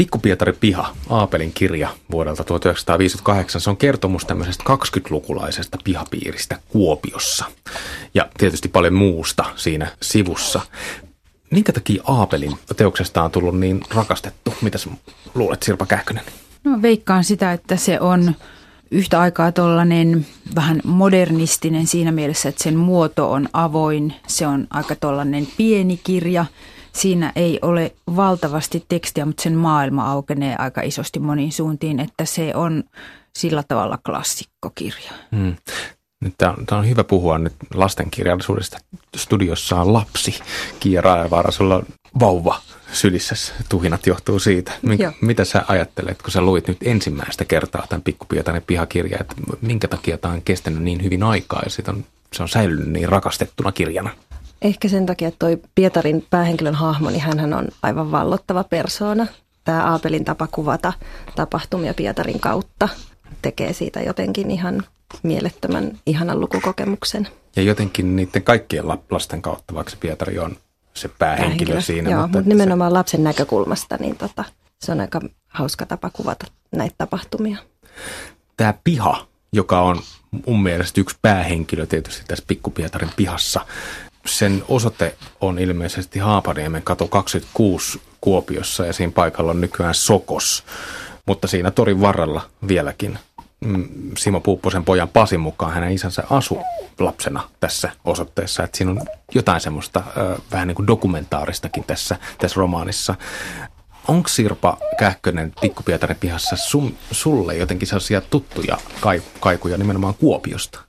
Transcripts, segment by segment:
Pikkupietari piha, Aapelin kirja vuodelta 1958. Se on kertomus tämmöisestä 20-lukulaisesta pihapiiristä Kuopiossa. Ja tietysti paljon muusta siinä sivussa. Minkä takia Aapelin teoksesta on tullut niin rakastettu? Mitä luulet Sirpa Kähkönen? No veikkaan sitä, että se on yhtä aikaa tuollainen vähän modernistinen siinä mielessä, että sen muoto on avoin. Se on aika tuollainen pieni kirja. Siinä ei ole valtavasti tekstiä, mutta sen maailma aukenee aika isosti moniin suuntiin, että se on sillä tavalla klassikkokirja. Hmm. Nyt tämä on, tämä on hyvä puhua nyt lastenkirjallisuudesta. Studiossa on lapsi, Kiia Raevaara, sulla on vauva sylissä. Tuhinat johtuu siitä. Minkä, mitä sä ajattelet, kun sä luit nyt ensimmäistä kertaa tämän Pikkupietainen pihakirja, että minkä takia tämä on kestänyt niin hyvin aikaa ja on, se on säilynyt niin rakastettuna kirjana? Ehkä sen takia, että toi Pietarin päähenkilön hahmo, niin hän on aivan vallottava persoona. Tämä Aapelin tapa kuvata tapahtumia Pietarin kautta tekee siitä jotenkin ihan mielettömän ihanan lukukokemuksen. Ja jotenkin niiden kaikkien lasten kautta, vaikka Pietari on se päähenkilö, päähenkilö siinä. Joo, mutta, mutta nimenomaan se... lapsen näkökulmasta, niin tota, se on aika hauska tapa kuvata näitä tapahtumia. Tämä piha, joka on mun mielestä yksi päähenkilö tietysti tässä Pikkupietarin pihassa, sen osoite on ilmeisesti Haapaniemen kato 26 Kuopiossa ja siinä paikalla on nykyään Sokos, mutta siinä torin varrella vieläkin Mm, Simo Puupposen pojan Pasin mukaan hänen isänsä asu lapsena tässä osoitteessa. Että siinä on jotain semmoista vähän niin kuin dokumentaaristakin tässä, tässä romaanissa. Onko Sirpa Kähkönen Pikkupietarin pihassa sun, sulle jotenkin sellaisia tuttuja kaikuja nimenomaan Kuopiosta?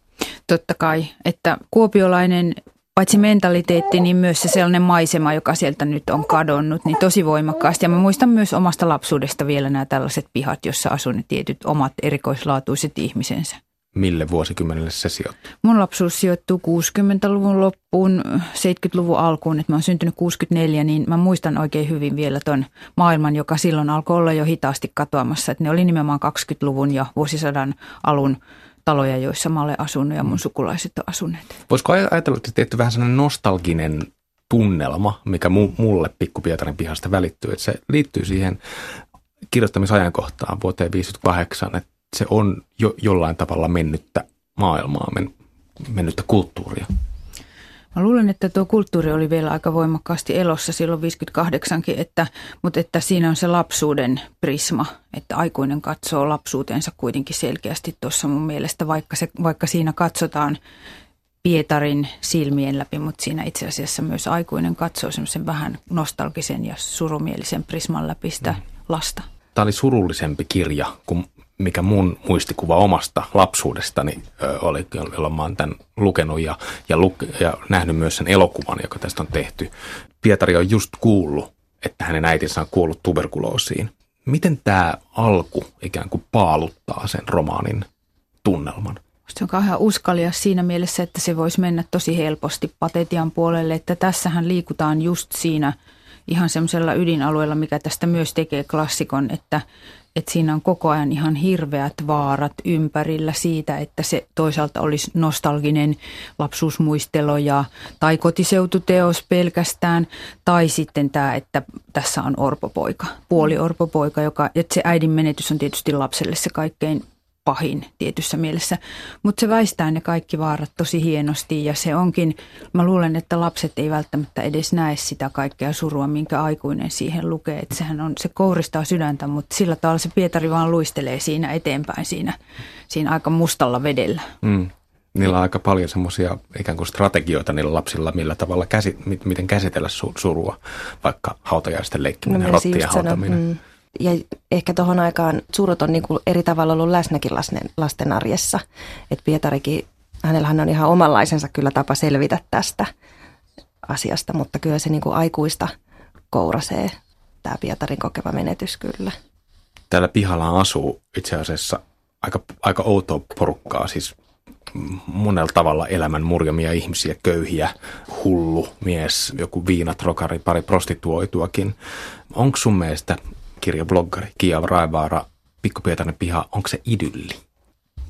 Totta kai, että kuopiolainen paitsi mentaliteetti, niin myös se sellainen maisema, joka sieltä nyt on kadonnut, niin tosi voimakkaasti. Ja mä muistan myös omasta lapsuudesta vielä nämä tällaiset pihat, jossa asun ne tietyt omat erikoislaatuiset ihmisensä. Mille vuosikymmenelle se sijoittuu? Mun lapsuus sijoittuu 60-luvun loppuun, 70-luvun alkuun, että mä oon syntynyt 64, niin mä muistan oikein hyvin vielä ton maailman, joka silloin alkoi olla jo hitaasti katoamassa. Että ne oli nimenomaan 20-luvun ja vuosisadan alun taloja, joissa mä olen asunut ja mun mm. sukulaiset on asuneet. Voisiko ajatella, että tietty vähän sellainen nostalginen tunnelma, mikä mulle Pikkupietarin pihasta välittyy, että se liittyy siihen kirjoittamisajankohtaan vuoteen 58, että se on jo jollain tavalla mennyttä maailmaa, men, mennyttä kulttuuria. Mä luulen, että tuo kulttuuri oli vielä aika voimakkaasti elossa silloin 58kin, että, mutta että siinä on se lapsuuden prisma, että aikuinen katsoo lapsuutensa kuitenkin selkeästi tuossa mun mielestä, vaikka, se, vaikka siinä katsotaan Pietarin silmien läpi, mutta siinä itse asiassa myös aikuinen katsoo semmoisen vähän nostalgisen ja surumielisen prisman läpi sitä mm. lasta. Tämä oli surullisempi kirja kuin mikä mun muistikuva omasta lapsuudestani oli, jolloin mä oon tämän lukenut ja, ja, luk, ja nähnyt myös sen elokuvan, joka tästä on tehty. Pietari on just kuullut, että hänen äitinsä on kuollut tuberkuloosiin. Miten tämä alku ikään kuin paaluttaa sen romaanin tunnelman? Se on kauhean uskalia siinä mielessä, että se voisi mennä tosi helposti patetian puolelle, että tässähän liikutaan just siinä ihan semmoisella ydinalueella, mikä tästä myös tekee klassikon, että että siinä on koko ajan ihan hirveät vaarat ympärillä siitä, että se toisaalta olisi nostalginen lapsuusmuistelo ja, tai kotiseututeos pelkästään, tai sitten tämä, että tässä on orpopoika, puoli orpopoika, joka, että se äidin menetys on tietysti lapselle se kaikkein pahin tietyssä mielessä. Mutta se väistää ne kaikki vaarat tosi hienosti ja se onkin, mä luulen, että lapset ei välttämättä edes näe sitä kaikkea surua, minkä aikuinen siihen lukee. Että sehän on, se kouristaa sydäntä, mutta sillä tavalla se Pietari vaan luistelee siinä eteenpäin siinä, siinä aika mustalla vedellä. Mm. Niillä on aika paljon semmoisia ikään kuin strategioita niillä lapsilla, millä tavalla käsi, miten käsitellä surua, vaikka hautajaisten leikkiminen, no, rottien hautaminen. Mm ja ehkä tuohon aikaan surut on niin kuin eri tavalla ollut läsnäkin lasten, lasten arjessa. Että Pietarikin, hänellähän on ihan omanlaisensa kyllä tapa selvitä tästä asiasta, mutta kyllä se niin kuin aikuista kourasee tämä Pietarin kokema menetys kyllä. Täällä pihalla asuu itse asiassa aika, aika outoa porukkaa, siis monella tavalla elämän murjamia ihmisiä, köyhiä, hullu mies, joku viinatrokari, pari prostituoituakin. Onko sun mielestä kirjabloggari Kia Raivaara, Pikkupietainen piha, onko se idylli?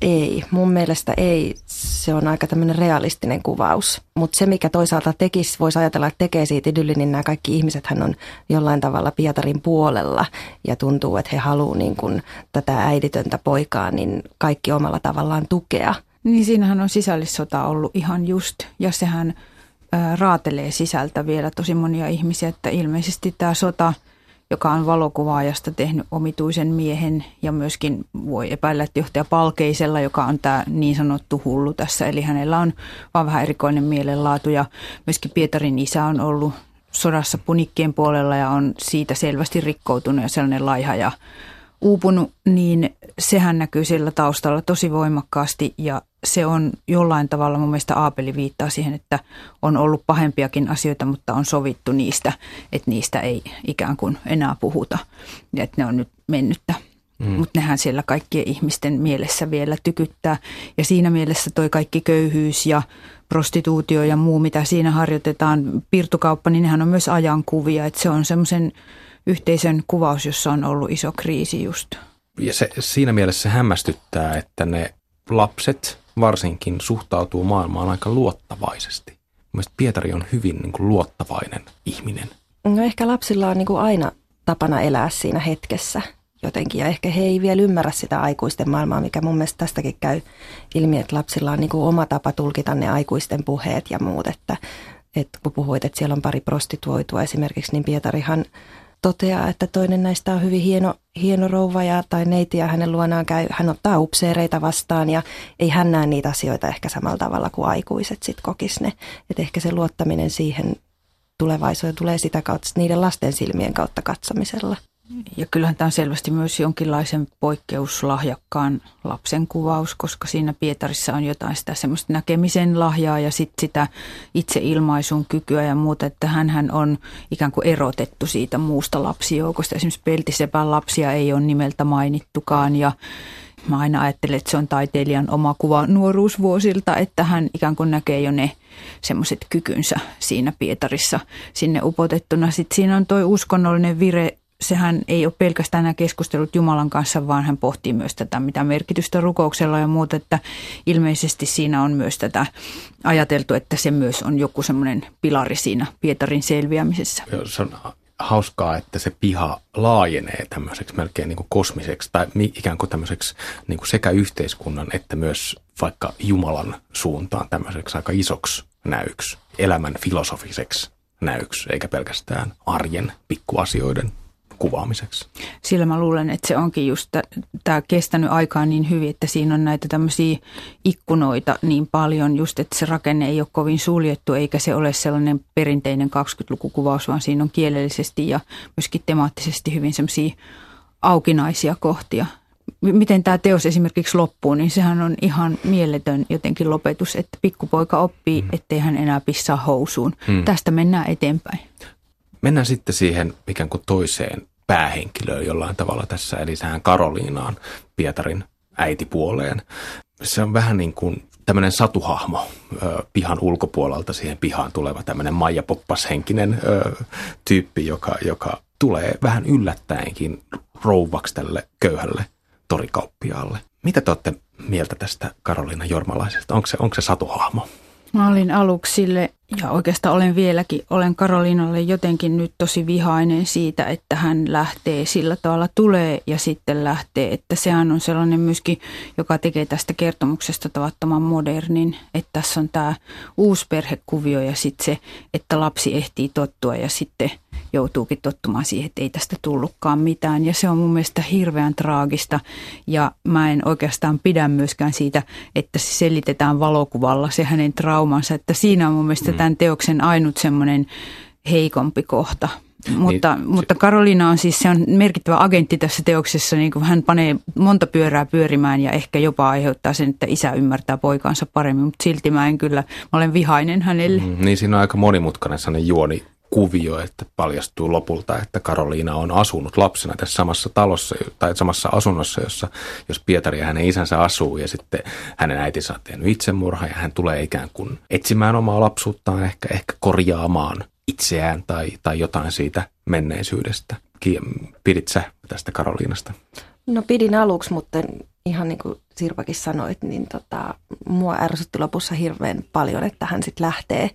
ei. Mun mielestä ei. Se on aika tämmöinen realistinen kuvaus. Mutta se, mikä toisaalta tekisi, voisi ajatella, että tekee siitä idylli, niin nämä kaikki ihmiset hän on jollain tavalla Pietarin puolella ja tuntuu, että he haluaa niin kun tätä äiditöntä poikaa niin kaikki omalla tavallaan tukea. Niin siinähän on sisällissota ollut ihan just ja sehän ää, raatelee sisältä vielä tosi monia ihmisiä, että ilmeisesti tämä sota – joka on valokuvaajasta tehnyt omituisen miehen ja myöskin voi epäillä, että johtaja Palkeisella, joka on tämä niin sanottu hullu tässä. Eli hänellä on vaan vähän erikoinen mielenlaatu ja myöskin Pietarin isä on ollut sodassa punikkien puolella ja on siitä selvästi rikkoutunut ja sellainen laiha ja uupunut, niin sehän näkyy sillä taustalla tosi voimakkaasti ja se on jollain tavalla, mun mielestä Aapeli viittaa siihen, että on ollut pahempiakin asioita, mutta on sovittu niistä, että niistä ei ikään kuin enää puhuta ja että ne on nyt mennyttä. Mm. Mutta nehän siellä kaikkien ihmisten mielessä vielä tykyttää. Ja siinä mielessä toi kaikki köyhyys ja prostituutio ja muu, mitä siinä harjoitetaan, piirtokauppa, niin nehän on myös ajankuvia. Että se on semmoisen yhteisön kuvaus, jossa on ollut iso kriisi just. Ja se, siinä mielessä hämmästyttää, että ne lapset varsinkin suhtautuu maailmaan aika luottavaisesti. Mielestäni Pietari on hyvin niin kuin, luottavainen ihminen. No ehkä lapsilla on niin kuin aina tapana elää siinä hetkessä jotenkin. Ja ehkä he ei vielä ymmärrä sitä aikuisten maailmaa, mikä mun mielestä tästäkin käy ilmi, että lapsilla on niin kuin oma tapa tulkita ne aikuisten puheet ja muut. Että, että kun puhuit, että siellä on pari prostituoitua esimerkiksi, niin Pietarihan toteaa, että toinen näistä on hyvin hieno, hieno rouva ja, tai neiti ja hänen luonaan käy, hän ottaa upseereita vastaan ja ei hän näe niitä asioita ehkä samalla tavalla kuin aikuiset sitten kokis ne. Että ehkä se luottaminen siihen tulevaisuuteen tulee sitä kautta, niiden lasten silmien kautta katsomisella. Ja kyllähän tämä on selvästi myös jonkinlaisen poikkeuslahjakkaan lapsen kuvaus, koska siinä Pietarissa on jotain sitä semmoista näkemisen lahjaa ja sitten sitä itseilmaisun kykyä ja muuta, että hän on ikään kuin erotettu siitä muusta lapsijoukosta. Esimerkiksi Peltisepän lapsia ei ole nimeltä mainittukaan ja mä aina ajattelen, että se on taiteilijan oma kuva nuoruusvuosilta, että hän ikään kuin näkee jo ne semmoiset kykynsä siinä Pietarissa sinne upotettuna. Sitten siinä on toi uskonnollinen vire sehän ei ole pelkästään nämä keskustelut Jumalan kanssa, vaan hän pohtii myös tätä, mitä merkitystä rukouksella ja muuta, että ilmeisesti siinä on myös tätä ajateltu, että se myös on joku semmoinen pilari siinä Pietarin selviämisessä. Se on hauskaa, että se piha laajenee tämmöiseksi melkein niin kuin kosmiseksi tai ikään kuin tämmöiseksi niin kuin sekä yhteiskunnan että myös vaikka Jumalan suuntaan tämmöiseksi aika isoksi näyksi, elämän filosofiseksi näyksi, eikä pelkästään arjen pikkuasioiden kuvaamiseksi. Sillä mä luulen, että se onkin just tämä kestänyt aikaa niin hyvin, että siinä on näitä tämmöisiä ikkunoita niin paljon, just että se rakenne ei ole kovin suljettu, eikä se ole sellainen perinteinen 20-lukukuvaus, vaan siinä on kielellisesti ja myöskin temaattisesti hyvin semmoisia aukinaisia kohtia. Miten tämä teos esimerkiksi loppuu, niin sehän on ihan mieletön jotenkin lopetus, että pikkupoika oppii, mm. ettei hän enää pissaa housuun. Mm. Tästä mennään eteenpäin. Mennään sitten siihen ikään kuin toiseen päähenkilöön jollain tavalla tässä, eli tähän Karoliinaan, Pietarin äitipuoleen. Se on vähän niin kuin tämmöinen satuhahmo pihan ulkopuolelta siihen pihaan tuleva tämmöinen Maija Poppas-henkinen tyyppi, joka, joka tulee vähän yllättäenkin rouvaksi tälle köyhälle torikauppiaalle. Mitä te olette mieltä tästä Karoliina Jormalaisesta? Onko se, onko se satuhahmo? Mä olin aluksi sille, ja oikeastaan olen vieläkin, olen Karoliinalle jotenkin nyt tosi vihainen siitä, että hän lähtee sillä tavalla tulee ja sitten lähtee. Että sehän on sellainen myöskin, joka tekee tästä kertomuksesta tavattoman modernin, että tässä on tämä uusi perhekuvio ja sitten se, että lapsi ehtii tottua ja sitten joutuukin tottumaan siihen, että ei tästä tullutkaan mitään. Ja se on mun mielestä hirveän traagista ja mä en oikeastaan pidä myöskään siitä, että se selitetään valokuvalla se hänen traumansa. Että siinä on mun mielestä mm. Tämän teoksen ainut semmoinen heikompi kohta. Mutta, niin, mutta Karoliina on siis se on merkittävä agentti tässä teoksessa, niin kuin hän panee monta pyörää pyörimään ja ehkä jopa aiheuttaa sen, että isä ymmärtää poikaansa paremmin, mutta silti mä en kyllä, mä olen vihainen hänelle. Mm, niin siinä on aika monimutkainen sellainen juoni kuvio, että paljastuu lopulta, että Karoliina on asunut lapsena tässä samassa talossa tai samassa asunnossa, jossa jos Pietari ja hänen isänsä asuu ja sitten hänen äitinsä on tehnyt itsemurha ja hän tulee ikään kuin etsimään omaa lapsuuttaan, ehkä, ehkä korjaamaan itseään tai, tai jotain siitä menneisyydestä. Pidit sä tästä Karoliinasta? No pidin aluksi, mutta ihan niin kuin Sirpakin sanoit, niin tota, mua ärsytti lopussa hirveän paljon, että hän sitten lähtee.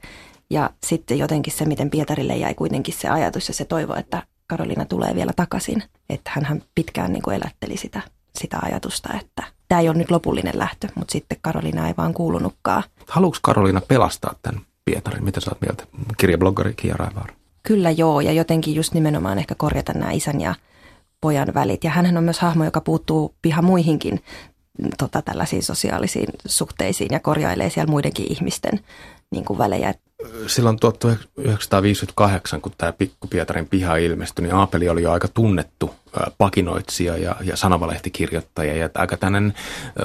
Ja sitten jotenkin se, miten Pietarille jäi kuitenkin se ajatus ja se toivo, että Karolina tulee vielä takaisin. Että hän pitkään niin kuin elätteli sitä, sitä ajatusta, että tämä ei ole nyt lopullinen lähtö, mutta sitten Karolina ei vaan kuulunutkaan. Haluatko Karolina pelastaa tämän Pietarin? Mitä sä oot mieltä? Kirjabloggari Kia Raivaara. Kyllä joo, ja jotenkin just nimenomaan ehkä korjata nämä isän ja pojan välit. Ja hän on myös hahmo, joka puuttuu piha muihinkin tota, tällaisiin sosiaalisiin suhteisiin ja korjailee siellä muidenkin ihmisten niin kuin välejä. Silloin 1958, kun tämä Pikku Pietarin piha ilmestyi, niin Aapeli oli jo aika tunnettu pakinoitsija ja, ja sanomalehtikirjoittaja ja aika tämmöinen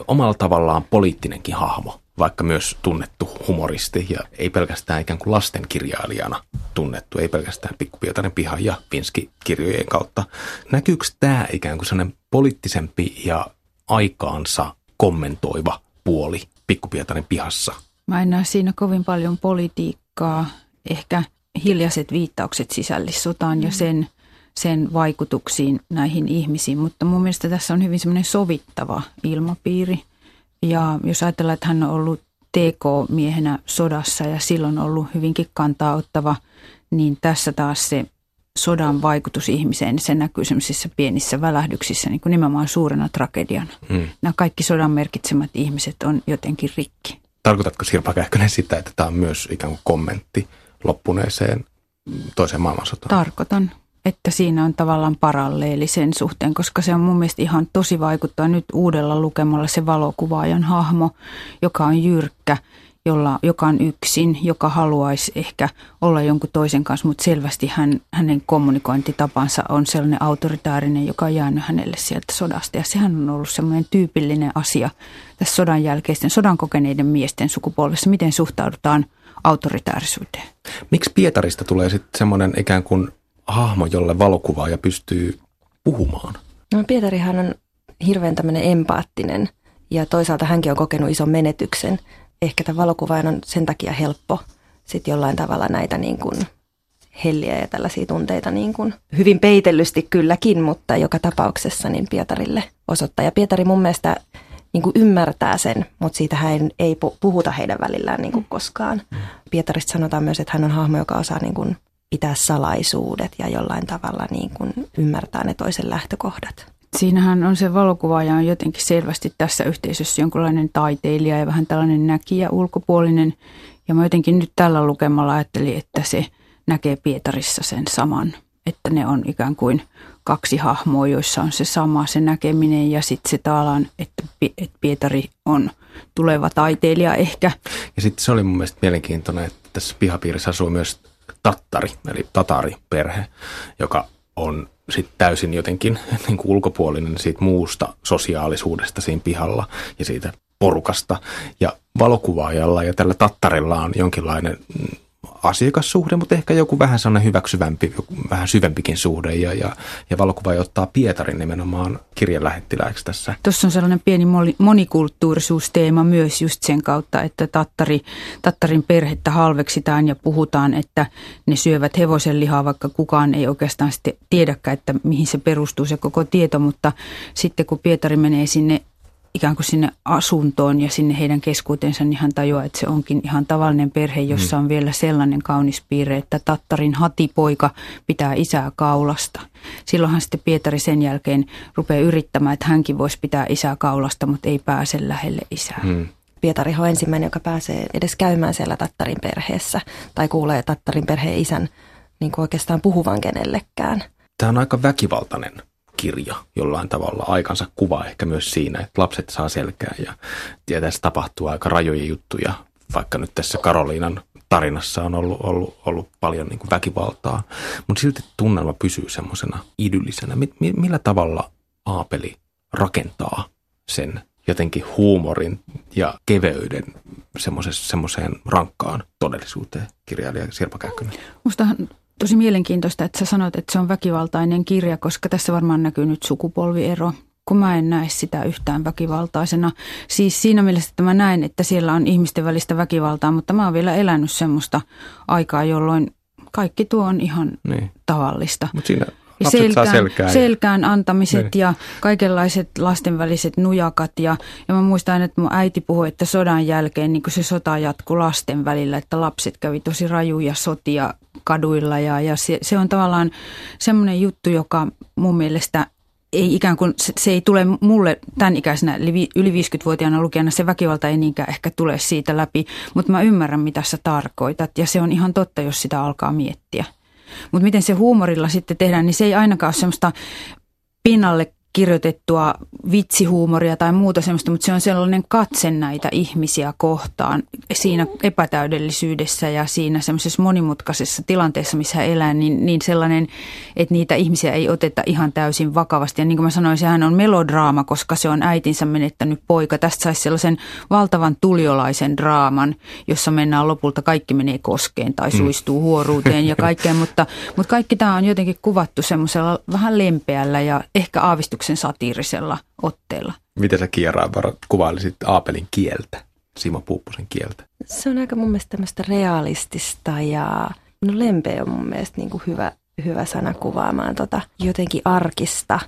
omalla tavallaan poliittinenkin hahmo vaikka myös tunnettu humoristi ja ei pelkästään ikään kuin lastenkirjailijana tunnettu, ei pelkästään Pikkupietarin piha ja Pinski-kirjojen kautta. Näkyykö tämä ikään kuin sellainen poliittisempi ja aikaansa kommentoiva puoli Pikkupietarin pihassa? Mä en näe siinä kovin paljon politiikkaa, ehkä hiljaiset viittaukset sisällissotaan ja sen, sen vaikutuksiin näihin ihmisiin, mutta mun mielestä tässä on hyvin semmoinen sovittava ilmapiiri – ja jos ajatellaan, että hän on ollut TK-miehenä sodassa ja silloin ollut hyvinkin kantaa ottava, niin tässä taas se sodan vaikutus ihmiseen, se näkyy sellaisissa pienissä välähdyksissä niin kuin nimenomaan suurena tragediana. Hmm. Nämä kaikki sodan merkitsemät ihmiset on jotenkin rikki. Tarkoitatko Sirpa Kähkönen sitä, että tämä on myös ikään kuin kommentti loppuneeseen toiseen maailmansotaan? Tarkoitan että siinä on tavallaan paralleeli sen suhteen, koska se on mun mielestä ihan tosi vaikuttaa nyt uudella lukemalla se valokuvaajan hahmo, joka on jyrkkä, jolla, joka on yksin, joka haluaisi ehkä olla jonkun toisen kanssa, mutta selvästi hän, hänen kommunikointitapansa on sellainen autoritaarinen, joka on jäänyt hänelle sieltä sodasta. Ja sehän on ollut semmoinen tyypillinen asia tässä sodan jälkeisten, sodan kokeneiden miesten sukupolvessa, miten suhtaudutaan autoritaarisuuteen. Miksi Pietarista tulee sitten semmoinen ikään kuin hahmo, jolle valokuvaaja pystyy puhumaan? No Pietarihan on hirveän tämmöinen empaattinen ja toisaalta hänkin on kokenut ison menetyksen. Ehkä tämän valokuvaajan on sen takia helppo sitten jollain tavalla näitä niin kuin helliä ja tällaisia tunteita niin kuin hyvin peitellysti kylläkin, mutta joka tapauksessa niin Pietarille osoittaa. Ja Pietari mun mielestä niin kuin ymmärtää sen, mutta siitä hän ei puhuta heidän välillään niin kuin koskaan. Mm. Pietarista sanotaan myös, että hän on hahmo, joka osaa niin kuin pitää salaisuudet ja jollain tavalla niin kuin ymmärtää ne toisen lähtökohdat. Siinähän on se valokuvaaja on jotenkin selvästi tässä yhteisössä jonkinlainen taiteilija ja vähän tällainen näkijä ulkopuolinen. Ja mä jotenkin nyt tällä lukemalla ajattelin, että se näkee Pietarissa sen saman. Että ne on ikään kuin kaksi hahmoa, joissa on se sama se näkeminen ja sitten se taalaan, että Pietari on tuleva taiteilija ehkä. Ja sitten se oli mun mielestä mielenkiintoinen, että tässä pihapiirissä asuu myös tattari, eli tatariperhe, joka on sitten täysin jotenkin niin kuin ulkopuolinen siitä muusta sosiaalisuudesta siinä pihalla ja siitä porukasta. Ja valokuvaajalla ja tällä tattarilla on jonkinlainen mm, asiakassuhde, mutta ehkä joku vähän sellainen hyväksyvämpi, vähän syvempikin suhde ja, ja, ja valokuva ottaa Pietarin nimenomaan kirjanlähettiläiksi tässä. Tuossa on sellainen pieni monikulttuurisuusteema myös just sen kautta, että tattari, tattarin perhettä halveksitaan ja puhutaan, että ne syövät hevosen lihaa, vaikka kukaan ei oikeastaan tiedäkään, että mihin se perustuu se koko tieto, mutta sitten kun Pietari menee sinne ikään kuin sinne asuntoon ja sinne heidän keskuutensa, niin hän tajuaa, että se onkin ihan tavallinen perhe, jossa on vielä sellainen kaunis piirre, että Tattarin hatipoika pitää isää kaulasta. Silloinhan sitten Pietari sen jälkeen rupeaa yrittämään, että hänkin voisi pitää isää kaulasta, mutta ei pääse lähelle isää. Hmm. Pietari on ensimmäinen, joka pääsee edes käymään siellä Tattarin perheessä tai kuulee Tattarin perheen isän niin kuin oikeastaan puhuvan kenellekään. Tämä on aika väkivaltainen kirja jollain tavalla. Aikansa kuva ehkä myös siinä, että lapset saa selkää ja, ja tässä tapahtuu aika rajoja juttuja. Vaikka nyt tässä Karoliinan tarinassa on ollut, ollut, ollut paljon niin väkivaltaa, mutta silti tunnelma pysyy semmoisena idyllisenä. Millä tavalla Aapeli rakentaa sen jotenkin huumorin ja keveyden semmoiseen rankkaan todellisuuteen, kirjailija Sirpa Kähkönen? Mustahan tosi mielenkiintoista, että sä sanoit, että se on väkivaltainen kirja, koska tässä varmaan näkyy nyt sukupolviero kun mä en näe sitä yhtään väkivaltaisena. Siis siinä mielessä, että mä näen, että siellä on ihmisten välistä väkivaltaa, mutta mä oon vielä elänyt semmoista aikaa, jolloin kaikki tuo on ihan niin. tavallista. Mutta siinä ja selkään, selkään, selkään antamiset niin. ja kaikenlaiset lastenväliset nujakat. Ja, ja mä muistan, että mun äiti puhui, että sodan jälkeen niin se sota jatkui lasten välillä, että lapset kävi tosi rajuja sotia kaduilla. Ja, ja se, se on tavallaan semmoinen juttu, joka mun mielestä ei ikään kuin, se, se ei tule mulle tämän ikäisenä yli 50-vuotiaana lukijana, se väkivalta ei niinkään ehkä tule siitä läpi, mutta mä ymmärrän mitä sä tarkoitat ja se on ihan totta, jos sitä alkaa miettiä. Mutta miten se huumorilla sitten tehdään, niin se ei ainakaan ole semmoista pinnalle kirjoitettua vitsihuumoria tai muuta semmoista, mutta se on sellainen katse näitä ihmisiä kohtaan siinä epätäydellisyydessä ja siinä semmoisessa monimutkaisessa tilanteessa, missä hän elää, niin, niin sellainen, että niitä ihmisiä ei oteta ihan täysin vakavasti. Ja niin kuin mä sanoin, sehän on melodraama, koska se on äitinsä menettänyt poika. Tästä saisi sellaisen valtavan tuliolaisen draaman, jossa mennään lopulta kaikki menee koskeen tai mm. suistuu huoruuteen ja kaikkea, mutta, mutta kaikki tämä on jotenkin kuvattu semmoisella vähän lempeällä ja ehkä aavistuksen Markuksen satiirisella otteella. Miten sä Kiera kuvailisit Aapelin kieltä, Simo Puuppusen kieltä? Se on aika mun mielestä tämmöistä realistista ja no lempeä on mun mielestä niin kuin hyvä, hyvä sana kuvaamaan tota jotenkin arkista,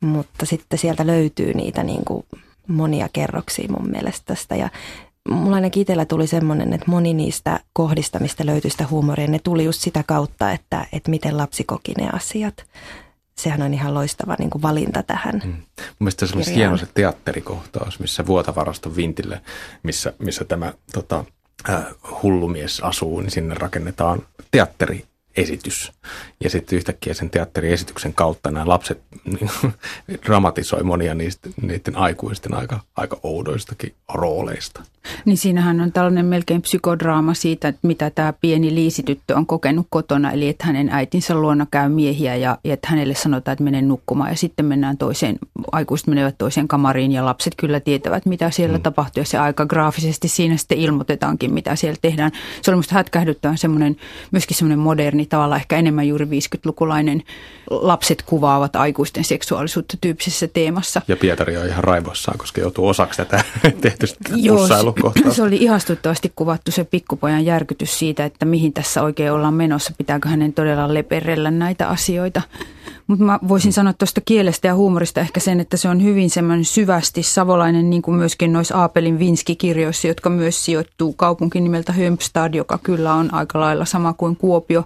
mutta sitten sieltä löytyy niitä niin kuin monia kerroksia mun mielestä tästä ja Mulla ainakin itsellä tuli semmoinen, että moni niistä kohdista, mistä löytyi sitä huumoria, ne tuli just sitä kautta, että, että miten lapsi koki ne asiat sehän on ihan loistava niin kuin valinta tähän. Mm. Mun mielestä se olisi hieno se teatterikohtaus, missä Vuotavaraston vintille, missä, missä tämä tota, äh, hullumies asuu, niin sinne rakennetaan teatteri esitys. Ja sitten yhtäkkiä sen teatteriesityksen kautta nämä lapset niin, dramatisoi monia niistä, niiden aikuisten aika, aika oudoistakin rooleista. Niin siinähän on tällainen melkein psykodraama siitä, että mitä tämä pieni liisityttö on kokenut kotona. Eli että hänen äitinsä luona käy miehiä ja, ja että hänelle sanotaan, että mene nukkumaan. Ja sitten mennään toiseen, aikuiset menevät toiseen kamariin ja lapset kyllä tietävät, mitä siellä mm. tapahtuu. Ja se aika graafisesti siinä sitten ilmoitetaankin, mitä siellä tehdään. Se oli minusta hätkähdyttävän semmoinen, myöskin semmoinen moderni tavalla ehkä enemmän juuri 50-lukulainen lapset kuvaavat aikuisten seksuaalisuutta tyyppisessä teemassa. Ja Pietari on ihan raivoissaan, koska joutuu osaksi tätä tehty Joo, se oli ihastuttavasti kuvattu se pikkupojan järkytys siitä, että mihin tässä oikein ollaan menossa. Pitääkö hänen todella leperellä näitä asioita. Mutta mä voisin sanoa tuosta kielestä ja huumorista ehkä sen, että se on hyvin semmoinen syvästi savolainen, niin kuin myöskin noissa Aapelin Vinski-kirjoissa, jotka myös sijoittuu kaupunkin nimeltä Hömpstad, joka kyllä on aika lailla sama kuin Kuopio.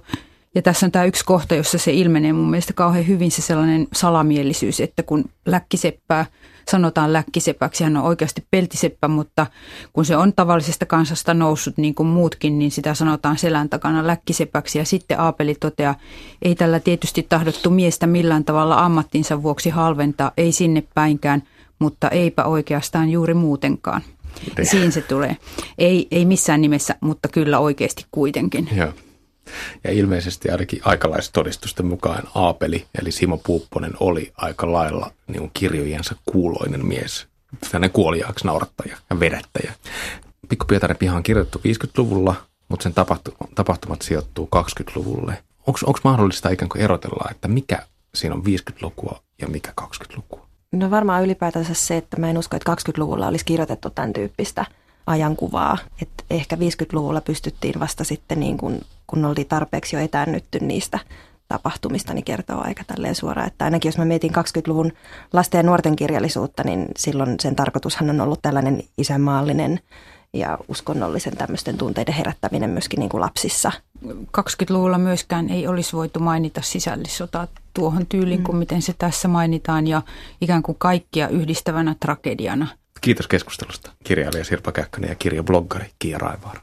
Ja tässä on tämä yksi kohta, jossa se ilmenee mun mielestä kauhean hyvin se sellainen salamielisyys, että kun läkkiseppää sanotaan läkkisepäksi, hän on oikeasti peltiseppä, mutta kun se on tavallisesta kansasta noussut niin kuin muutkin, niin sitä sanotaan selän takana läkkisepäksi. Ja sitten Aapeli toteaa, ei tällä tietysti tahdottu miestä millään tavalla ammattinsa vuoksi halventaa, ei sinne päinkään, mutta eipä oikeastaan juuri muutenkaan. Siinä se tulee. Ei, ei missään nimessä, mutta kyllä oikeasti kuitenkin. Joo. Ja ilmeisesti ainakin aikalaistodistusten mukaan Aapeli, eli Simo Puupponen, oli aika lailla niin kirjojensa kuuloinen mies. Tällainen kuoliaaksi naurattaja ja vedettäjä. Pikku Pietarin piha on kirjoitettu 50-luvulla, mutta sen tapahtumat sijoittuu 20-luvulle. Onko mahdollista ikään kuin erotella, että mikä siinä on 50-lukua ja mikä 20-lukua? No varmaan ylipäätänsä se, että mä en usko, että 20-luvulla olisi kirjoitettu tämän tyyppistä ajankuvaa. Että ehkä 50-luvulla pystyttiin vasta sitten, niin kun, kun oltiin tarpeeksi jo etäännytty niistä tapahtumista, niin kertoo aika tälleen suoraan. Että ainakin jos mä mietin 20-luvun lasten ja nuorten kirjallisuutta, niin silloin sen tarkoitushan on ollut tällainen isänmaallinen ja uskonnollisen tämmöisten tunteiden herättäminen myöskin niin kuin lapsissa. 20-luvulla myöskään ei olisi voitu mainita sisällissotaa tuohon tyyliin mm. kuin miten se tässä mainitaan ja ikään kuin kaikkia yhdistävänä tragediana – Kiitos keskustelusta kirjailija Sirpa Käkkönen ja kirjabloggari Kiia Raivaara.